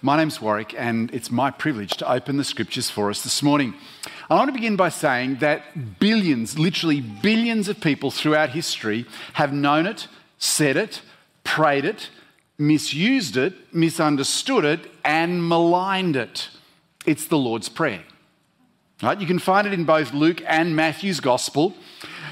My name's Warwick, and it's my privilege to open the scriptures for us this morning. I want to begin by saying that billions, literally billions of people throughout history have known it, said it, prayed it, misused it, misunderstood it, and maligned it. It's the Lord's Prayer. Right? You can find it in both Luke and Matthew's Gospel.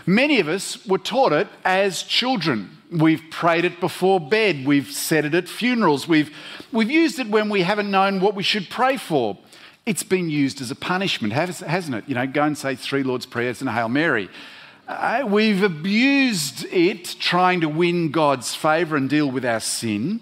Many of us were taught it as children. We've prayed it before bed. We've said it at funerals. We've, we've used it when we haven't known what we should pray for. It's been used as a punishment, hasn't it? You know, go and say three Lord's Prayers and Hail Mary. Uh, we've abused it trying to win God's favour and deal with our sin.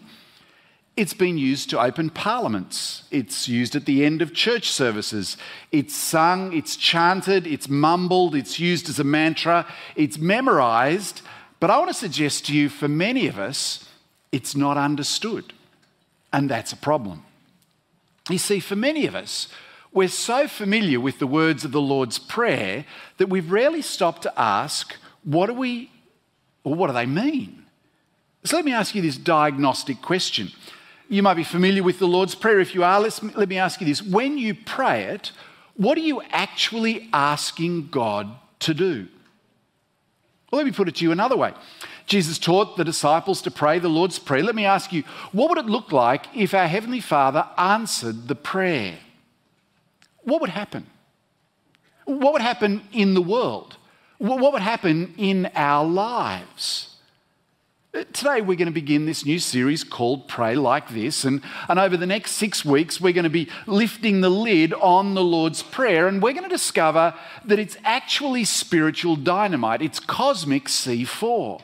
It's been used to open parliaments. It's used at the end of church services. It's sung, it's chanted, it's mumbled, it's used as a mantra, it's memorised but I want to suggest to you, for many of us, it's not understood. And that's a problem. You see, for many of us, we're so familiar with the words of the Lord's Prayer that we've rarely stopped to ask, what do we, or what do they mean? So let me ask you this diagnostic question. You might be familiar with the Lord's Prayer. If you are, let let me ask you this. When you pray it, what are you actually asking God to do? Well, let me put it to you another way. Jesus taught the disciples to pray the Lord's Prayer. Let me ask you, what would it look like if our Heavenly Father answered the prayer? What would happen? What would happen in the world? What would happen in our lives? Today, we're going to begin this new series called Pray Like This. And, and over the next six weeks, we're going to be lifting the lid on the Lord's Prayer. And we're going to discover that it's actually spiritual dynamite, it's cosmic C4.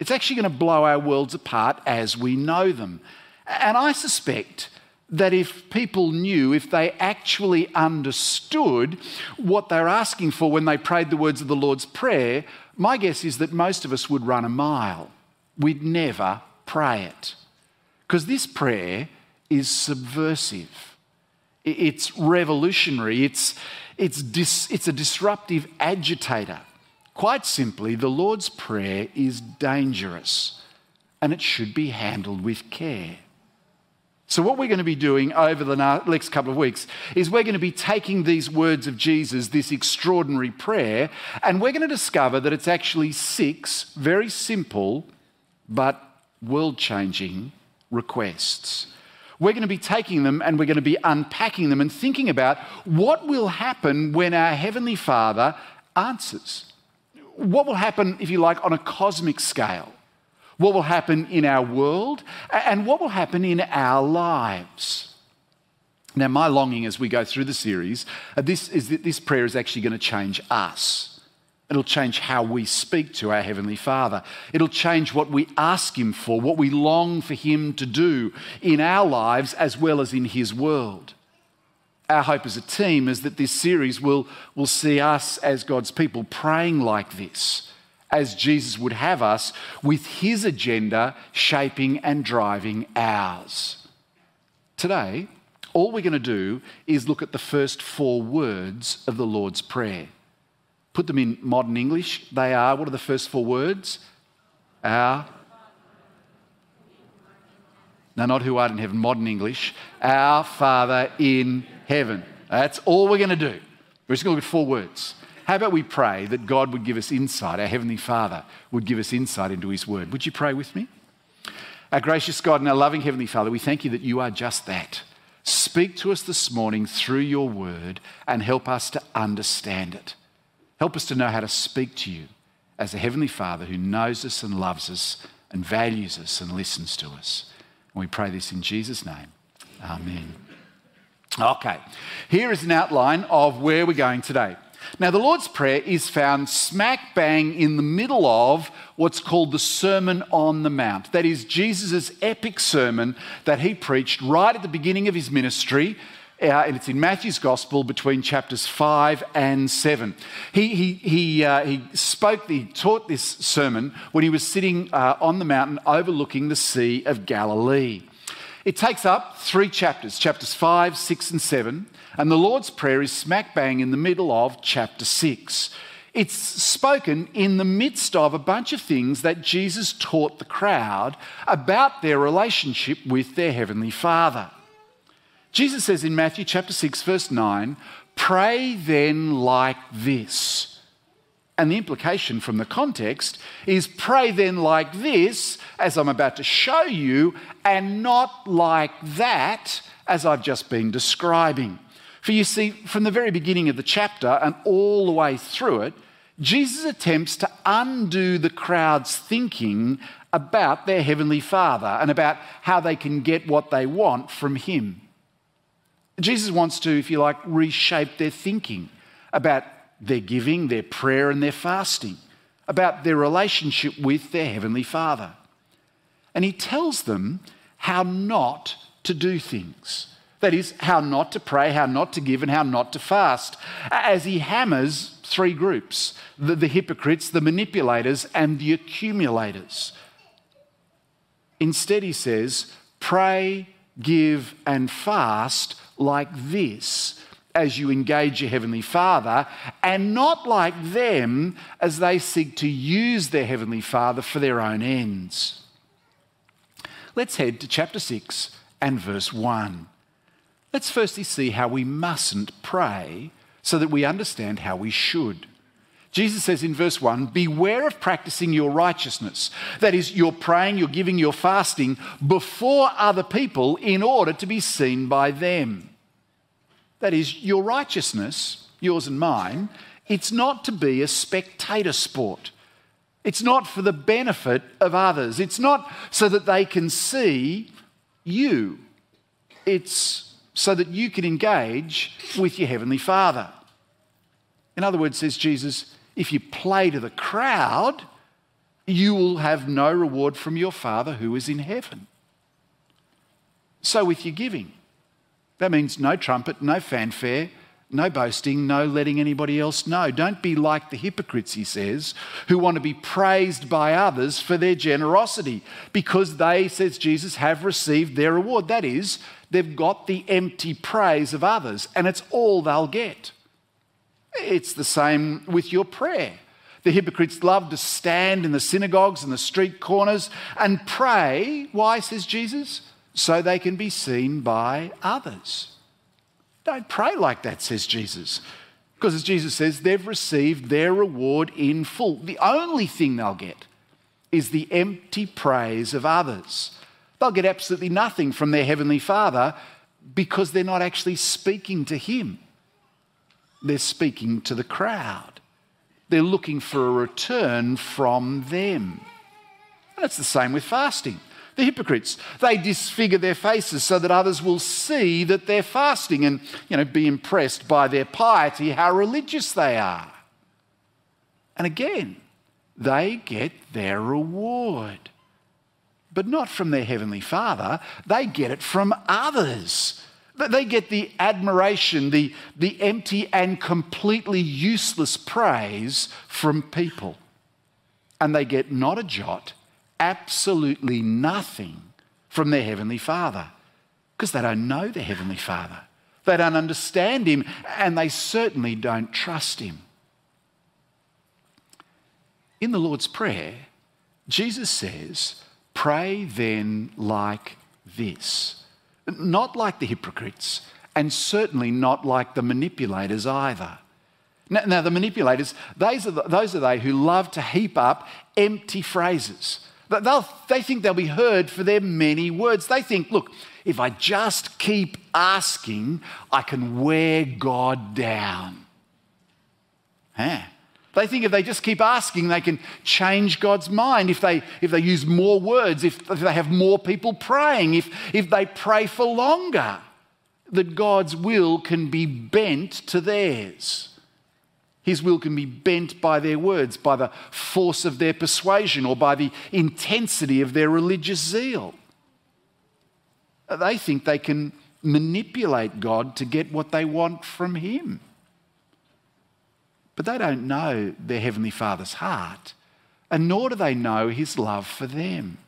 It's actually going to blow our worlds apart as we know them. And I suspect that if people knew, if they actually understood what they're asking for when they prayed the words of the Lord's Prayer, my guess is that most of us would run a mile we'd never pray it. Because this prayer is subversive, it's revolutionary, it's, it's, dis, it's a disruptive agitator. Quite simply, the Lord's Prayer is dangerous and it should be handled with care. So, what we're going to be doing over the next couple of weeks is we're going to be taking these words of Jesus, this extraordinary prayer, and we're going to discover that it's actually six very simple but world changing requests. We're going to be taking them and we're going to be unpacking them and thinking about what will happen when our Heavenly Father answers. What will happen, if you like, on a cosmic scale? What will happen in our world? And what will happen in our lives? Now, my longing as we go through the series uh, this is that this prayer is actually going to change us. It'll change how we speak to our Heavenly Father. It'll change what we ask Him for, what we long for Him to do in our lives as well as in His world. Our hope as a team is that this series will, will see us as God's people praying like this, as Jesus would have us, with His agenda shaping and driving ours. Today, all we're going to do is look at the first four words of the Lord's Prayer. Put them in modern English. They are, what are the first four words? Our. No, not who art in heaven, modern English. Our Father in heaven. That's all we're going to do. We're just going to look at four words. How about we pray that God would give us insight, our Heavenly Father would give us insight into His Word? Would you pray with me? Our gracious God and our loving Heavenly Father, we thank you that you are just that. Speak to us this morning through your Word and help us to understand it. Help us to know how to speak to you as a Heavenly Father who knows us and loves us and values us and listens to us. And we pray this in Jesus' name. Amen. Okay, here is an outline of where we're going today. Now, the Lord's Prayer is found smack bang in the middle of what's called the Sermon on the Mount. That is Jesus' epic sermon that he preached right at the beginning of his ministry uh, and it's in Matthew's Gospel between chapters 5 and 7. He, he, he, uh, he spoke, he taught this sermon when he was sitting uh, on the mountain overlooking the Sea of Galilee. It takes up three chapters, chapters 5, 6, and 7, and the Lord's Prayer is smack bang in the middle of chapter 6. It's spoken in the midst of a bunch of things that Jesus taught the crowd about their relationship with their Heavenly Father. Jesus says in Matthew chapter 6, verse 9, pray then like this. And the implication from the context is pray then like this, as I'm about to show you, and not like that, as I've just been describing. For you see, from the very beginning of the chapter and all the way through it, Jesus attempts to undo the crowd's thinking about their Heavenly Father and about how they can get what they want from Him. Jesus wants to, if you like, reshape their thinking about their giving, their prayer, and their fasting, about their relationship with their Heavenly Father. And He tells them how not to do things. That is, how not to pray, how not to give, and how not to fast, as He hammers three groups the, the hypocrites, the manipulators, and the accumulators. Instead, He says, pray, give, and fast like this as you engage your Heavenly Father, and not like them as they seek to use their Heavenly Father for their own ends. Let's head to chapter 6 and verse 1. Let's firstly see how we mustn't pray so that we understand how we should. Jesus says in verse 1 Beware of practicing your righteousness. That is, you're praying, you're giving, you're fasting before other people in order to be seen by them. That is, your righteousness, yours and mine, it's not to be a spectator sport. It's not for the benefit of others. It's not so that they can see you. It's so that you can engage with your Heavenly Father. In other words, says Jesus, if you play to the crowd, you will have no reward from your Father who is in heaven. So, with your giving, that means no trumpet, no fanfare, no boasting, no letting anybody else know. Don't be like the hypocrites, he says, who want to be praised by others for their generosity because they, says Jesus, have received their reward. That is, they've got the empty praise of others, and it's all they'll get. It's the same with your prayer. The hypocrites love to stand in the synagogues and the street corners and pray. Why, says Jesus? So they can be seen by others. Don't pray like that, says Jesus. Because as Jesus says, they've received their reward in full. The only thing they'll get is the empty praise of others. They'll get absolutely nothing from their Heavenly Father because they're not actually speaking to Him. They're speaking to the crowd. They're looking for a return from them. And it's the same with fasting the hypocrites. They disfigure their faces so that others will see that they're fasting and you know, be impressed by their piety, how religious they are. And again, they get their reward. But not from their Heavenly Father, they get it from others. They get the admiration, the, the empty and completely useless praise from people. And they get not a jot absolutely nothing from their Heavenly Father because they don't know their Heavenly Father. They don't understand Him and they certainly don't trust Him. In the Lord's Prayer, Jesus says, Pray then like this. Not like the hypocrites, and certainly not like the manipulators either. Now, now the manipulators, those are, the, those are they who love to heap up empty phrases they think they'll be heard for their many words. They think, look, if I just keep asking, I can wear God down. Huh? They think if they just keep asking, they can change God's mind. If they, if they use more words, if, if they have more people praying, if, if they pray for longer, that God's will can be bent to theirs. His will can be bent by their words, by the force of their persuasion, or by the intensity of their religious zeal. They think they can manipulate God to get what they want from Him. But they don't know their Heavenly Father's heart, and nor do they know His love for them.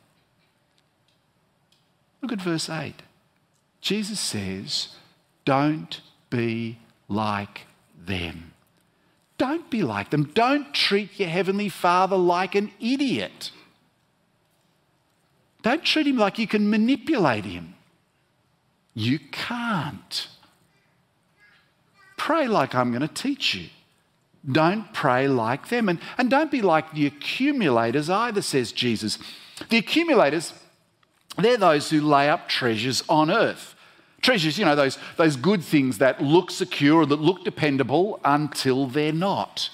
Look at verse 8. Jesus says, Don't be like them. Don't be like them. Don't treat your Heavenly Father like an idiot. Don't treat him like you can manipulate him. You can't. Pray like I'm going to teach you. Don't pray like them. And, and don't be like the accumulators either, says Jesus. The accumulators, they're those who lay up treasures on earth. Treasures, you know, those, those good things that look secure, that look dependable until they're not.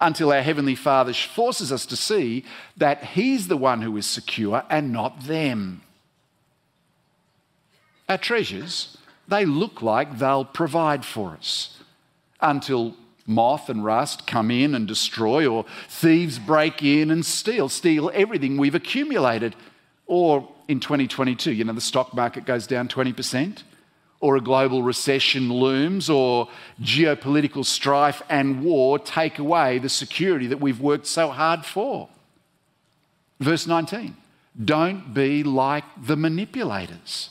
Until our Heavenly Father forces us to see that He's the one who is secure and not them. Our treasures, they look like they'll provide for us until moth and rust come in and destroy, or thieves break in and steal, steal everything we've accumulated. Or in 2022, you know, the stock market goes down 20%, or a global recession looms, or geopolitical strife and war take away the security that we've worked so hard for. Verse 19 Don't be like the manipulators.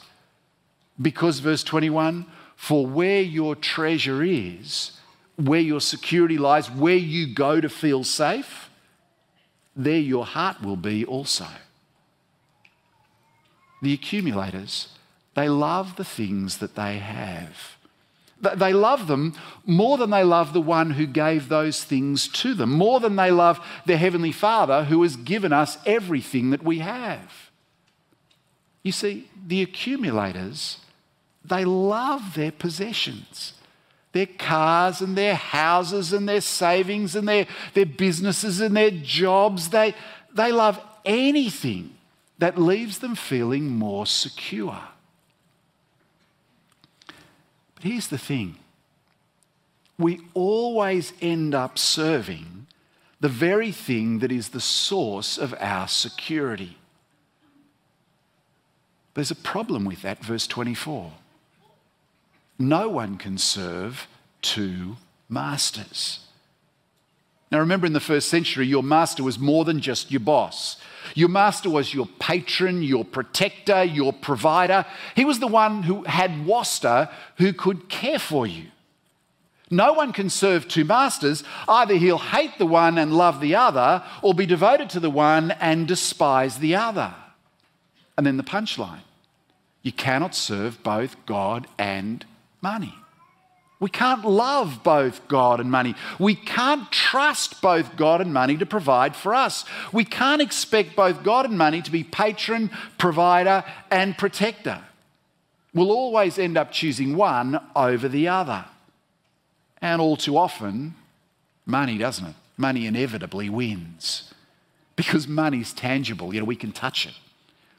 Because, verse 21, for where your treasure is, where your security lies, where you go to feel safe, there your heart will be also. The accumulators, they love the things that they have. They love them more than they love the one who gave those things to them, more than they love their Heavenly Father who has given us everything that we have. You see, the accumulators, they love their possessions their cars and their houses and their savings and their, their businesses and their jobs. They, they love anything that leaves them feeling more secure. But here's the thing we always end up serving the very thing that is the source of our security. There's a problem with that, verse 24 no one can serve two masters. Now, remember in the first century, your master was more than just your boss. Your master was your patron, your protector, your provider. He was the one who had Wasta who could care for you. No one can serve two masters. Either he'll hate the one and love the other, or be devoted to the one and despise the other. And then the punchline you cannot serve both God and money. We can't love both God and money. We can't trust both God and money to provide for us. We can't expect both God and money to be patron, provider, and protector. We'll always end up choosing one over the other. And all too often, money doesn't it? Money inevitably wins because money's tangible. You know, we can touch it.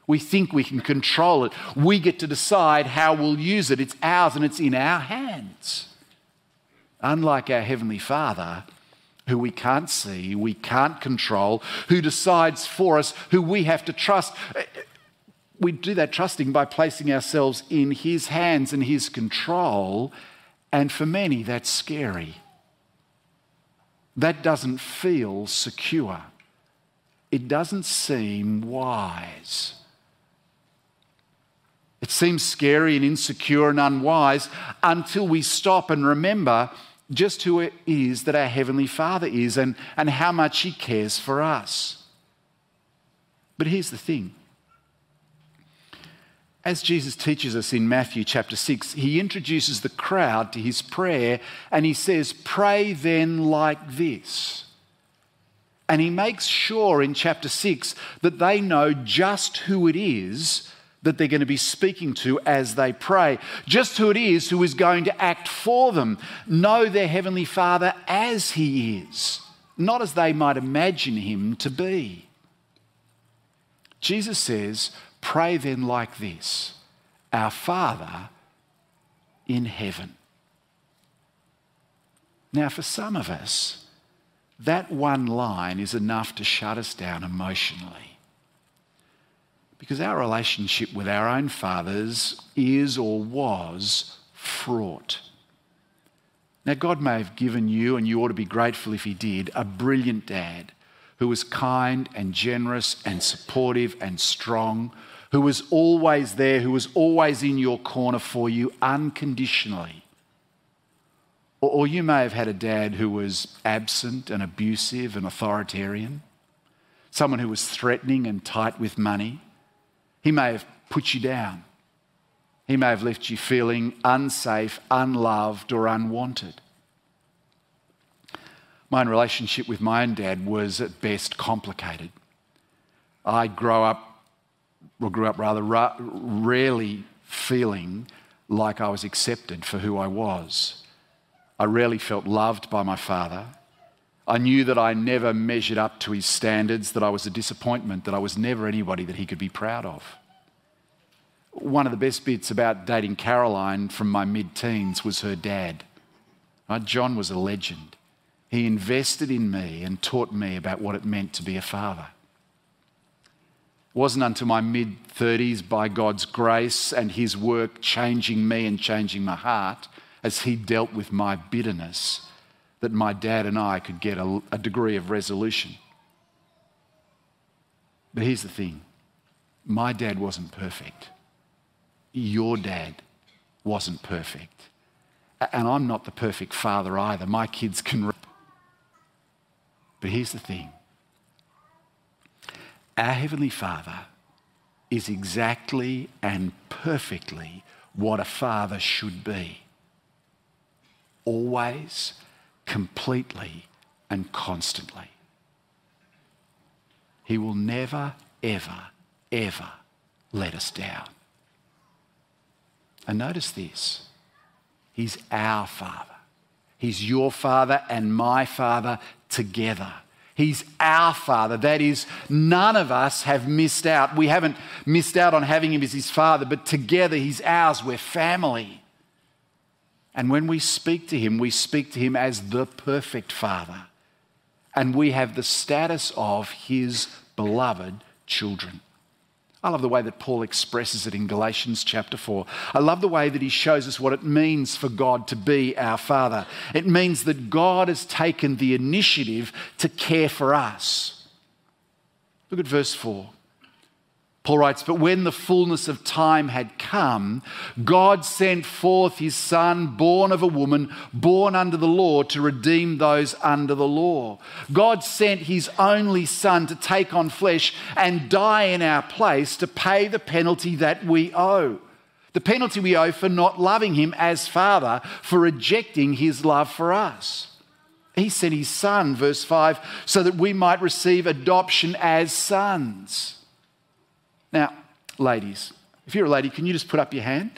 We think we can control it. We get to decide how we'll use it. It's ours and it's in our hands. Unlike our Heavenly Father, who we can't see, we can't control, who decides for us, who we have to trust. We do that trusting by placing ourselves in His hands and His control. And for many, that's scary. That doesn't feel secure. It doesn't seem wise. It seems scary and insecure and unwise until we stop and remember just who it is that our Heavenly Father is and, and how much He cares for us. But here's the thing. As Jesus teaches us in Matthew chapter 6, he introduces the crowd to his prayer and he says, Pray then like this. And he makes sure in chapter 6 that they know just who it is that they're going to be speaking to as they pray. Just who it is who is going to act for them. Know their Heavenly Father as He is, not as they might imagine Him to be. Jesus says, Pray then like this Our Father in heaven. Now, for some of us, that one line is enough to shut us down emotionally. Because our relationship with our own fathers is or was fraught. Now, God may have given you, and you ought to be grateful if He did, a brilliant dad who was kind and generous and supportive and strong, who was always there, who was always in your corner for you unconditionally. Or, you may have had a dad who was absent and abusive and authoritarian, someone who was threatening and tight with money he may have put you down. He may have left you feeling unsafe, unloved, or unwanted. My own relationship with my own dad was at best complicated. I grew up, or grew up rather, ra- rarely feeling like I was accepted for who I was. I rarely felt loved by my father. I knew that I never measured up to his standards, that I was a disappointment, that I was never anybody that he could be proud of. One of the best bits about dating Caroline from my mid teens was her dad. John was a legend. He invested in me and taught me about what it meant to be a father. It wasn't until my mid 30s, by God's grace and His work changing me and changing my heart as He dealt with my bitterness, that my dad and I could get a, a degree of resolution. But here's the thing my dad wasn't perfect. Your dad wasn't perfect. And I'm not the perfect father either. My kids can. But here's the thing our Heavenly Father is exactly and perfectly what a father should be. Always completely and constantly. He will never, ever, ever let us down. And notice this He's our Father. He's your Father and my Father together. He's our Father. That is, none of us have missed out. We haven't missed out on having Him as His Father, but together He's ours. We're family. And when we speak to him, we speak to him as the perfect Father. And we have the status of his beloved children. I love the way that Paul expresses it in Galatians chapter 4. I love the way that he shows us what it means for God to be our Father. It means that God has taken the initiative to care for us. Look at verse 4. Paul writes, But when the fullness of time had come, God sent forth his Son, born of a woman, born under the law, to redeem those under the law. God sent his only Son to take on flesh and die in our place to pay the penalty that we owe. The penalty we owe for not loving him as Father, for rejecting his love for us. He sent his Son, verse 5, so that we might receive adoption as sons. Now, ladies, if you're a lady, can you just put up your hand?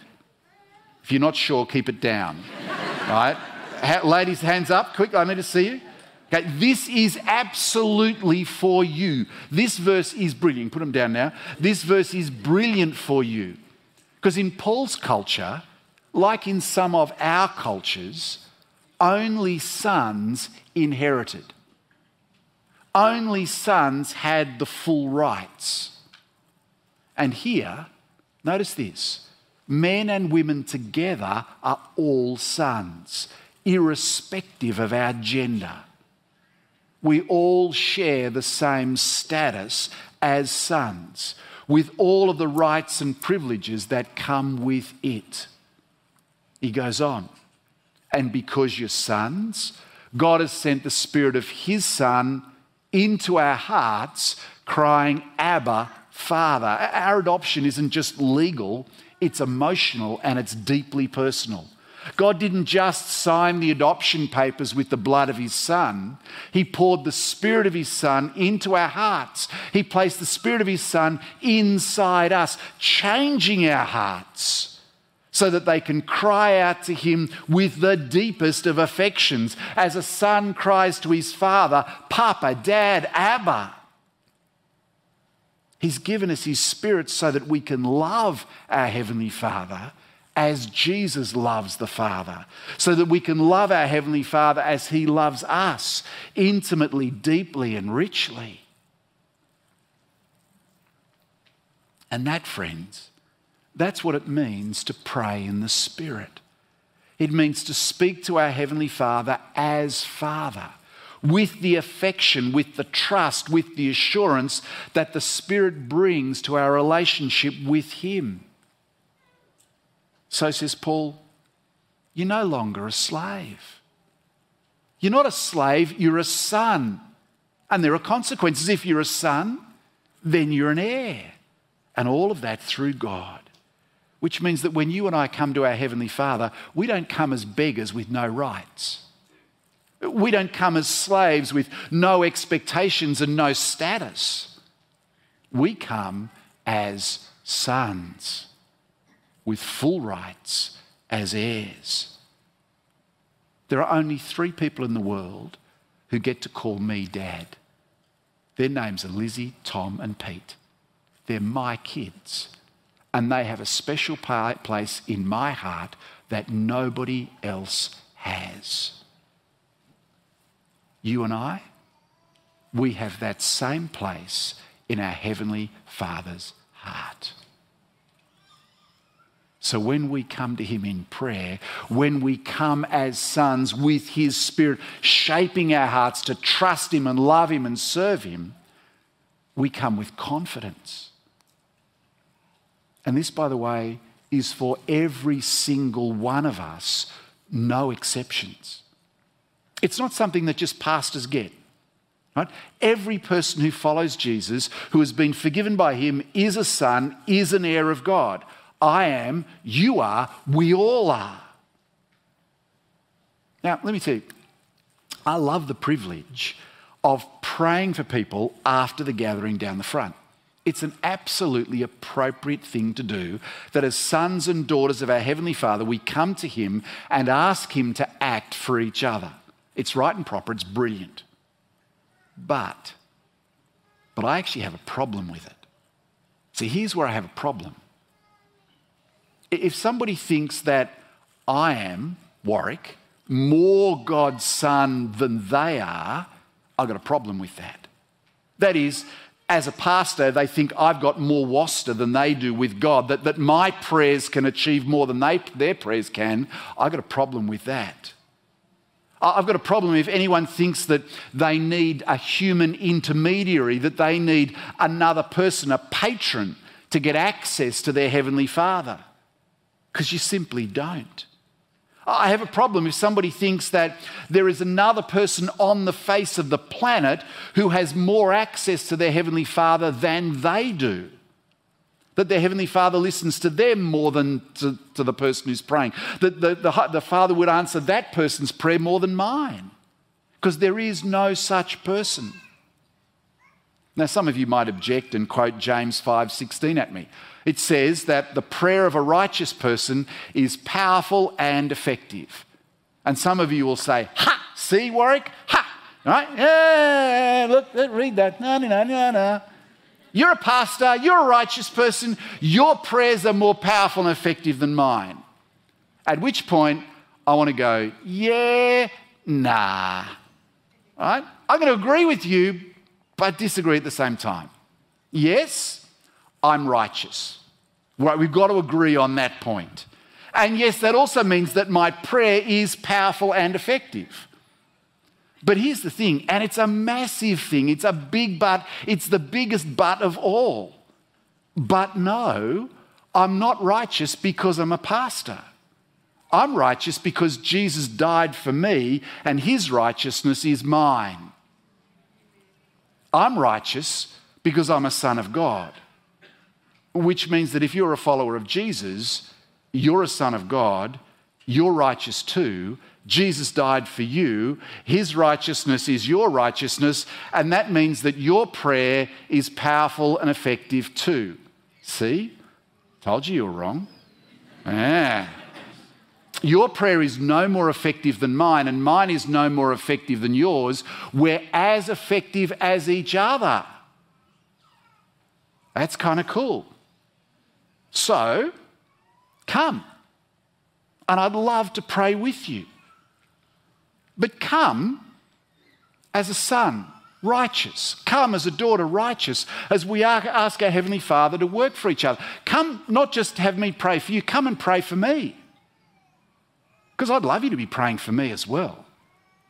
If you're not sure, keep it down. right? ladies, hands up, quick, I need to see you. Okay, this is absolutely for you. This verse is brilliant. Put them down now. This verse is brilliant for you. Because in Paul's culture, like in some of our cultures, only sons inherited. Only sons had the full rights. And here, notice this men and women together are all sons, irrespective of our gender. We all share the same status as sons, with all of the rights and privileges that come with it. He goes on, and because you're sons, God has sent the Spirit of His Son into our hearts, crying, Abba, Father. Our adoption isn't just legal, it's emotional and it's deeply personal. God didn't just sign the adoption papers with the blood of his son. He poured the spirit of his son into our hearts. He placed the spirit of his son inside us, changing our hearts so that they can cry out to him with the deepest of affections. As a son cries to his father, Papa, Dad, Abba. He's given us His Spirit so that we can love our Heavenly Father as Jesus loves the Father, so that we can love our Heavenly Father as He loves us intimately, deeply, and richly. And that, friends, that's what it means to pray in the Spirit. It means to speak to our Heavenly Father as Father with the affection, with the trust, with the assurance that the Spirit brings to our relationship with Him. So says Paul, you're no longer a slave. You're not a slave, you're a son. And there are consequences. If you're a son, then you're an heir. And all of that through God. which means that when you and I come to our Heavenly Father, we don't come as beggars with no rights. We don't come as slaves with no expectations and no status. We come as sons with full rights as heirs. There are only three people in the world who get to call me dad. Their names are Lizzie, Tom, and Pete. They're my kids and they have a special place in my heart that nobody else has. You and I, we have that same place in our Heavenly Father's heart. So when we come to Him in prayer, when we come as sons with His Spirit shaping our hearts to trust Him and love Him and serve Him, we come with confidence and this, by the way, is for every single one of us, no exceptions. It's not something that just pastors get. Right? Every person who follows Jesus, who has been forgiven by him, is a son, is an heir of God. I am, you are, we all are. Now, let me tell you, I love the privilege of praying for people after the gathering down the front. It's an absolutely appropriate thing to do that as sons and daughters of our Heavenly Father, we come to Him and ask Him to act for each other. It's right and proper, it's brilliant. But, but I actually have a problem with it. See, here's where I have a problem. If somebody thinks that I am, Warwick, more God's son than they are, I've got a problem with that. That is, as a pastor, they think I've got more wasta than they do with God, that, that my prayers can achieve more than they, their prayers can. I've got a problem with that. I've got a problem if anyone thinks that they need a human intermediary, that they need another person, a patron, to get access to their Heavenly Father, because you simply don't. I have a problem if somebody thinks that there is another person on the face of the planet who has more access to their Heavenly Father than they do. That their Heavenly Father listens to them more than to, to the person who's praying. That the, the, the Father would answer that person's prayer more than mine. Because there is no such person. Now, some of you might object and quote James 5:16 at me. It says that the prayer of a righteous person is powerful and effective. And some of you will say, Ha! See, Warwick? Ha! Right? Yeah, look, read that. No, no, no, no, no. You're a pastor, you're a righteous person, your prayers are more powerful and effective than mine. At which point, I want to go, yeah, nah. Right? I'm going to agree with you, but disagree at the same time. Yes, I'm righteous. Right, we've got to agree on that point. And yes, that also means that my prayer is powerful and effective. But here's the thing, and it's a massive thing, it's a big but, it's the biggest but of all. But no, I'm not righteous because I'm a pastor. I'm righteous because Jesus died for me and his righteousness is mine. I'm righteous because I'm a son of God which means that if you're a follower of Jesus, you're a son of God, you're righteous too. Jesus died for you. His righteousness is your righteousness. And that means that your prayer is powerful and effective too. See? Told you you were wrong. Yeah. Your prayer is no more effective than mine, and mine is no more effective than yours. We're as effective as each other. That's kind of cool. So, come. And I'd love to pray with you. But come as a son, righteous. Come as a daughter, righteous, as we ask our Heavenly Father to work for each other. Come, not just have me pray for you, come and pray for me. Because I'd love you to be praying for me as well.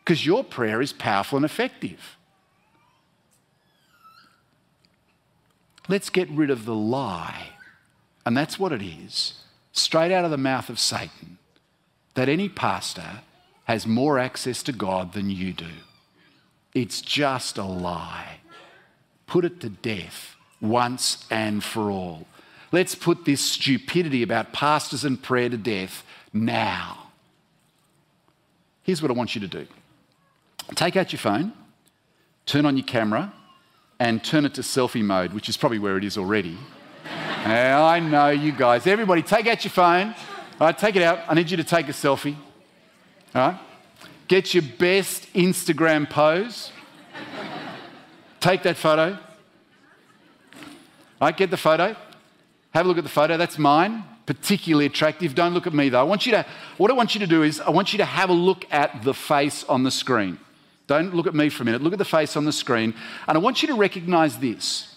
Because your prayer is powerful and effective. Let's get rid of the lie and that's what it is, straight out of the mouth of Satan, that any pastor has more access to God than you do. It's just a lie. Put it to death once and for all. Let's put this stupidity about pastors and prayer to death now. Here's what I want you to do take out your phone, turn on your camera, and turn it to selfie mode, which is probably where it is already. I know you guys. Everybody, take out your phone. All right, take it out. I need you to take a selfie. Right? Get your best Instagram pose. Take that photo. Right, get the photo. Have a look at the photo. That's mine. Particularly attractive. Don't look at me though. I want you to, what I want you to do is, I want you to have a look at the face on the screen. Don't look at me for a minute. Look at the face on the screen. And I want you to recognize this.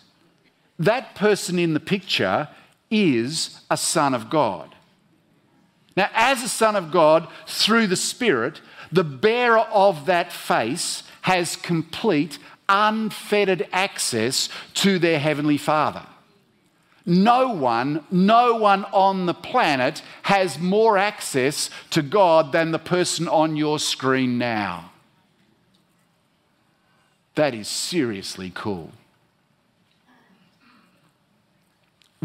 That person in the picture is a son of God. Now, as a son of God, through the Spirit, the bearer of that face has complete, unfettered access to their Heavenly Father. No one, no one on the planet has more access to God than the person on your screen now. That is seriously cool.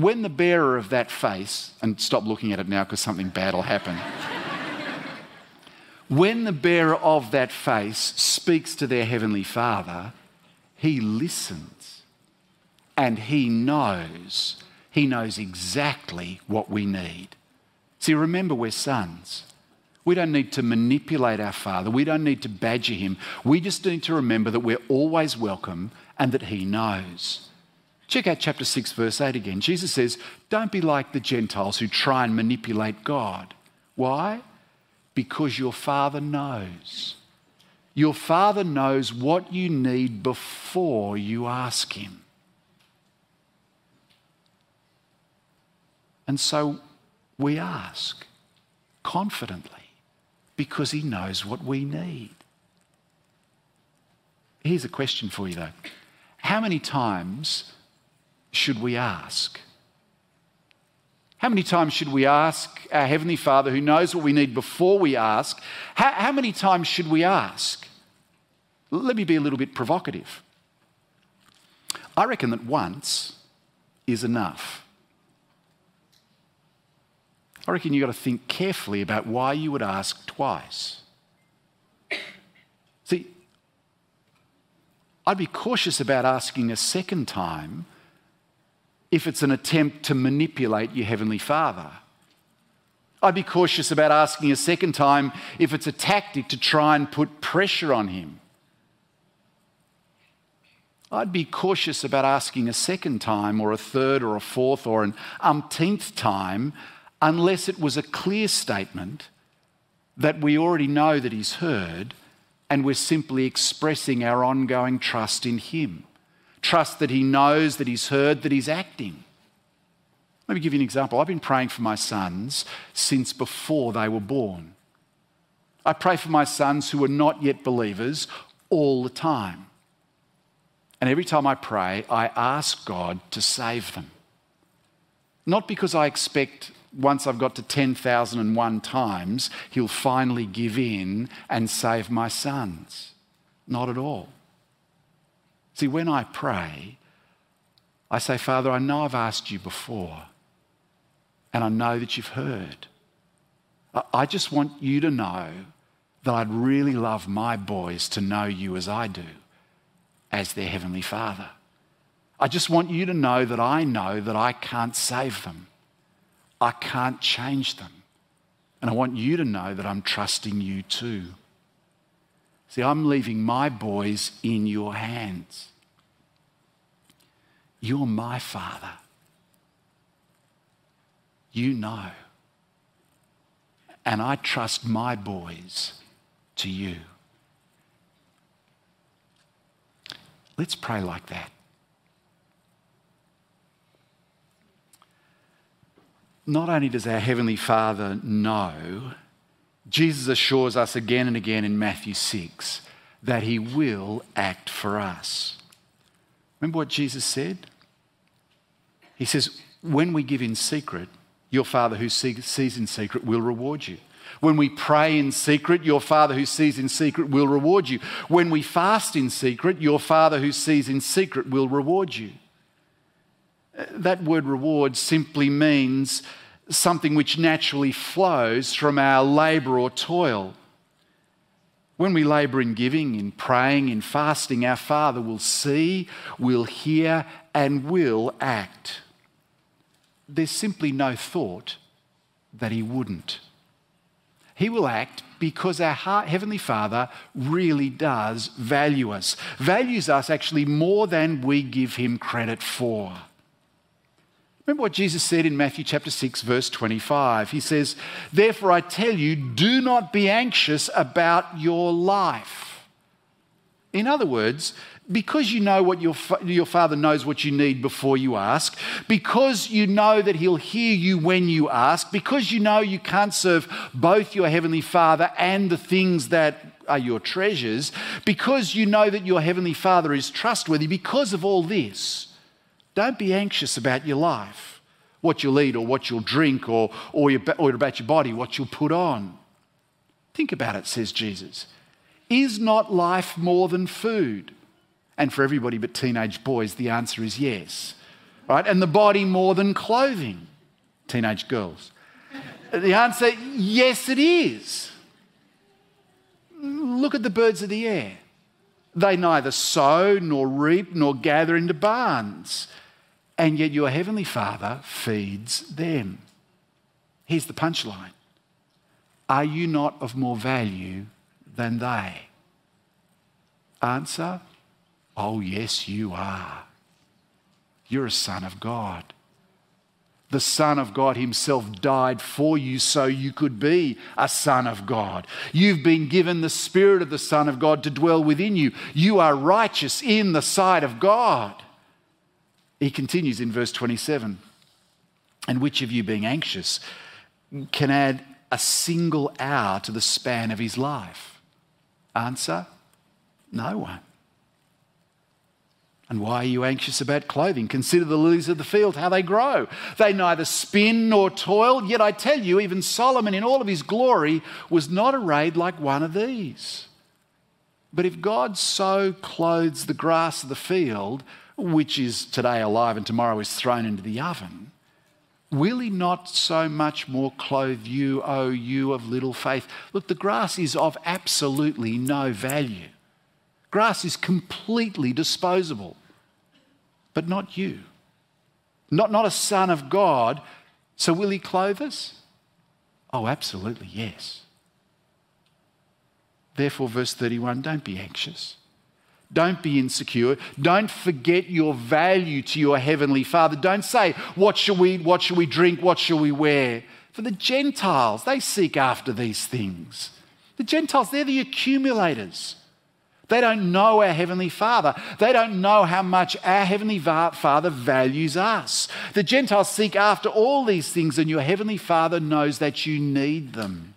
When the bearer of that face, and stop looking at it now because something bad will happen. when the bearer of that face speaks to their Heavenly Father, he listens and he knows he knows exactly what we need. See, remember, we're sons. We don't need to manipulate our Father. We don't need to badger him. We just need to remember that we're always welcome and that he knows. Check out chapter 6, verse 8 again. Jesus says, Don't be like the Gentiles who try and manipulate God. Why? Because your Father knows. Your Father knows what you need before you ask Him. And so we ask confidently because He knows what we need. Here's a question for you though How many times should we ask? How many times should we ask our Heavenly Father who knows what we need before we ask? How, how, many times should we ask? Let me be a little bit provocative. I reckon that once is enough. I reckon you've got to think carefully about why you would ask twice. See, I'd be cautious about asking a second time if it's an attempt to manipulate your Heavenly Father. I'd be cautious about asking a second time if it's a tactic to try and put pressure on Him. I'd be cautious about asking a second time, or a third, or a fourth, or an umpteenth time unless it was a clear statement that we already know that He's heard and we're simply expressing our ongoing trust in Him. Trust that He knows, that He's heard, that He's acting. Let me give you an example. I've been praying for my sons since before they were born. I pray for my sons who are not yet believers all the time. And every time I pray, I ask God to save them. Not because I expect once I've got to 10,001 times, he'll finally give in and save my sons. Not at all. See, when I pray, I say, Father, I know I've asked you before, and I know that you've heard. I just want you to know that I'd really love my boys to know you as I do, as their Heavenly Father. I just want you to know that I know that I can't save them. I can't change them. And I want you to know that I'm trusting you too. See, I'm leaving my boys in your hands. You're my father. You know. And I trust my boys to you. Let's pray like that. not only does our Heavenly Father know, Jesus assures us again and again in Matthew 6 that He will act for us. Remember what Jesus said? He says, When we give in secret, your Father who sees in secret will reward you. When we pray in secret, your Father who sees in secret will reward you. When we fast in secret, your Father who sees in secret will reward you. Uh, that word reward simply means something which naturally flows from our labour or toil. When we labour in giving, in praying, in fasting, our Father will see, will hear, and will act. There's simply no thought that He wouldn't. He will act because our Heavenly Father really does value us, values us actually more than we give Him credit for. Remember what Jesus said in Matthew chapter 6, verse 25. He says, Therefore I tell you, do not be anxious about your life. In other words, because you know what your, your father knows what you need before you ask, because you know that he'll hear you when you ask, because you know you can't serve both your heavenly father and the things that are your treasures, because you know that your heavenly father is trustworthy, because of all this, don't be anxious about your life, what you'll eat or what you'll drink or, or, your, or about your body, what you'll put on. Think about it, says Jesus. Is not life more than food? And for everybody but teenage boys, the answer is yes. Right? And the body more than clothing? Teenage girls. The answer, yes, it is. Look at the birds of the air. They neither sow nor reap nor gather into barns and yet your heavenly Father feeds them. Here's the punchline Are you not of more value than they? Answer Oh, yes, you are. You're a son of God. The Son of God Himself died for you so you could be a Son of God. You've been given the Spirit of the Son of God to dwell within you. You are righteous in the sight of God. He continues in verse 27 And which of you, being anxious, can add a single hour to the span of his life? Answer No one. And why are you anxious about clothing? Consider the lilies of the field, how they grow. They neither spin nor toil, yet I tell you, even Solomon in all of his glory was not arrayed like one of these. But if God so clothes the grass of the field, which is today alive and tomorrow is thrown into the oven, will he not so much more clothe you, O you of little faith? Look, the grass is of absolutely no value. Grass is completely disposable, but not you. Not, not a son of God. So will he clothe us? Oh, absolutely, yes. Therefore, verse 31 don't be anxious don't be insecure. Don't forget your value to your heavenly Father. Don't say, What shall we eat? What shall we drink? What shall we wear? For the Gentiles, they seek after these things. The Gentiles, they're the accumulators. They don't know our Heavenly Father. They don't know how much our Heavenly Father values us. The Gentiles seek after all these things, and your Heavenly Father knows that you need them.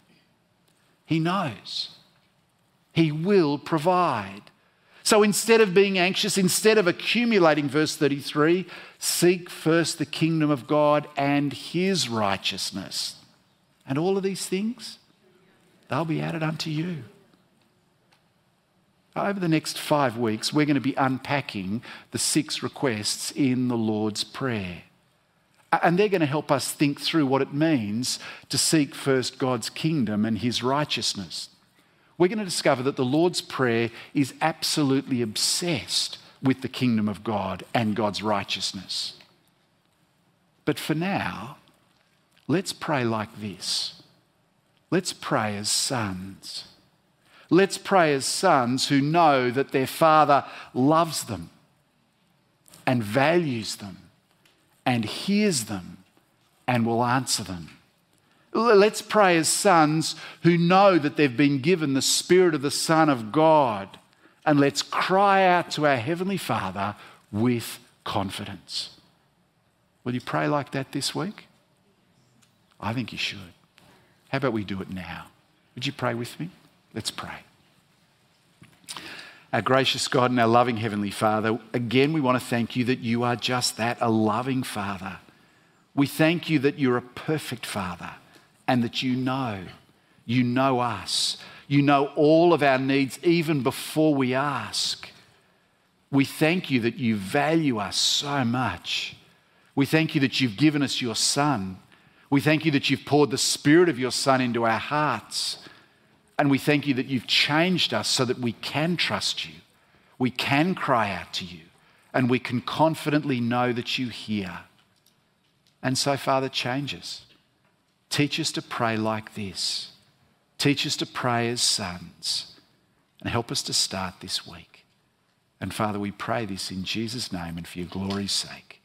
He knows. He will provide. So instead of being anxious, instead of accumulating, verse 33, seek first the kingdom of God and his righteousness. And all of these things, they'll be added unto you. Over the next five weeks, we're going to be unpacking the six requests in the Lord's Prayer. And they're going to help us think through what it means to seek first God's kingdom and his righteousness we're going to discover that the Lord's Prayer is absolutely obsessed with the kingdom of God and God's righteousness. But for now, let's pray like this. Let's pray as sons. Let's pray as sons who know that their Father loves them and values them and hears them and will answer them. Let's pray as sons who know that they've been given the Spirit of the Son of God. And let's cry out to our Heavenly Father with confidence. Will you pray like that this week? I think you should. How about we do it now? Would you pray with me? Let's pray. Our gracious God and our loving Heavenly Father, again, we want to thank you that you are just that a loving Father. We thank you that you're a perfect Father and that you know. You know us. You know all of our needs even before we ask. We thank you that you value us so much. We thank you that you've given us your Son. We thank you that you've poured the Spirit of your Son into our hearts. And we thank you that you've changed us so that we can trust you, we can cry out to you, and we can confidently know that you hear. And so, Father, change us. Teach us to pray like this. Teach us to pray as sons. And help us to start this week. And Father, we pray this in Jesus' name and for your glory's sake.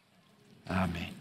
Amen.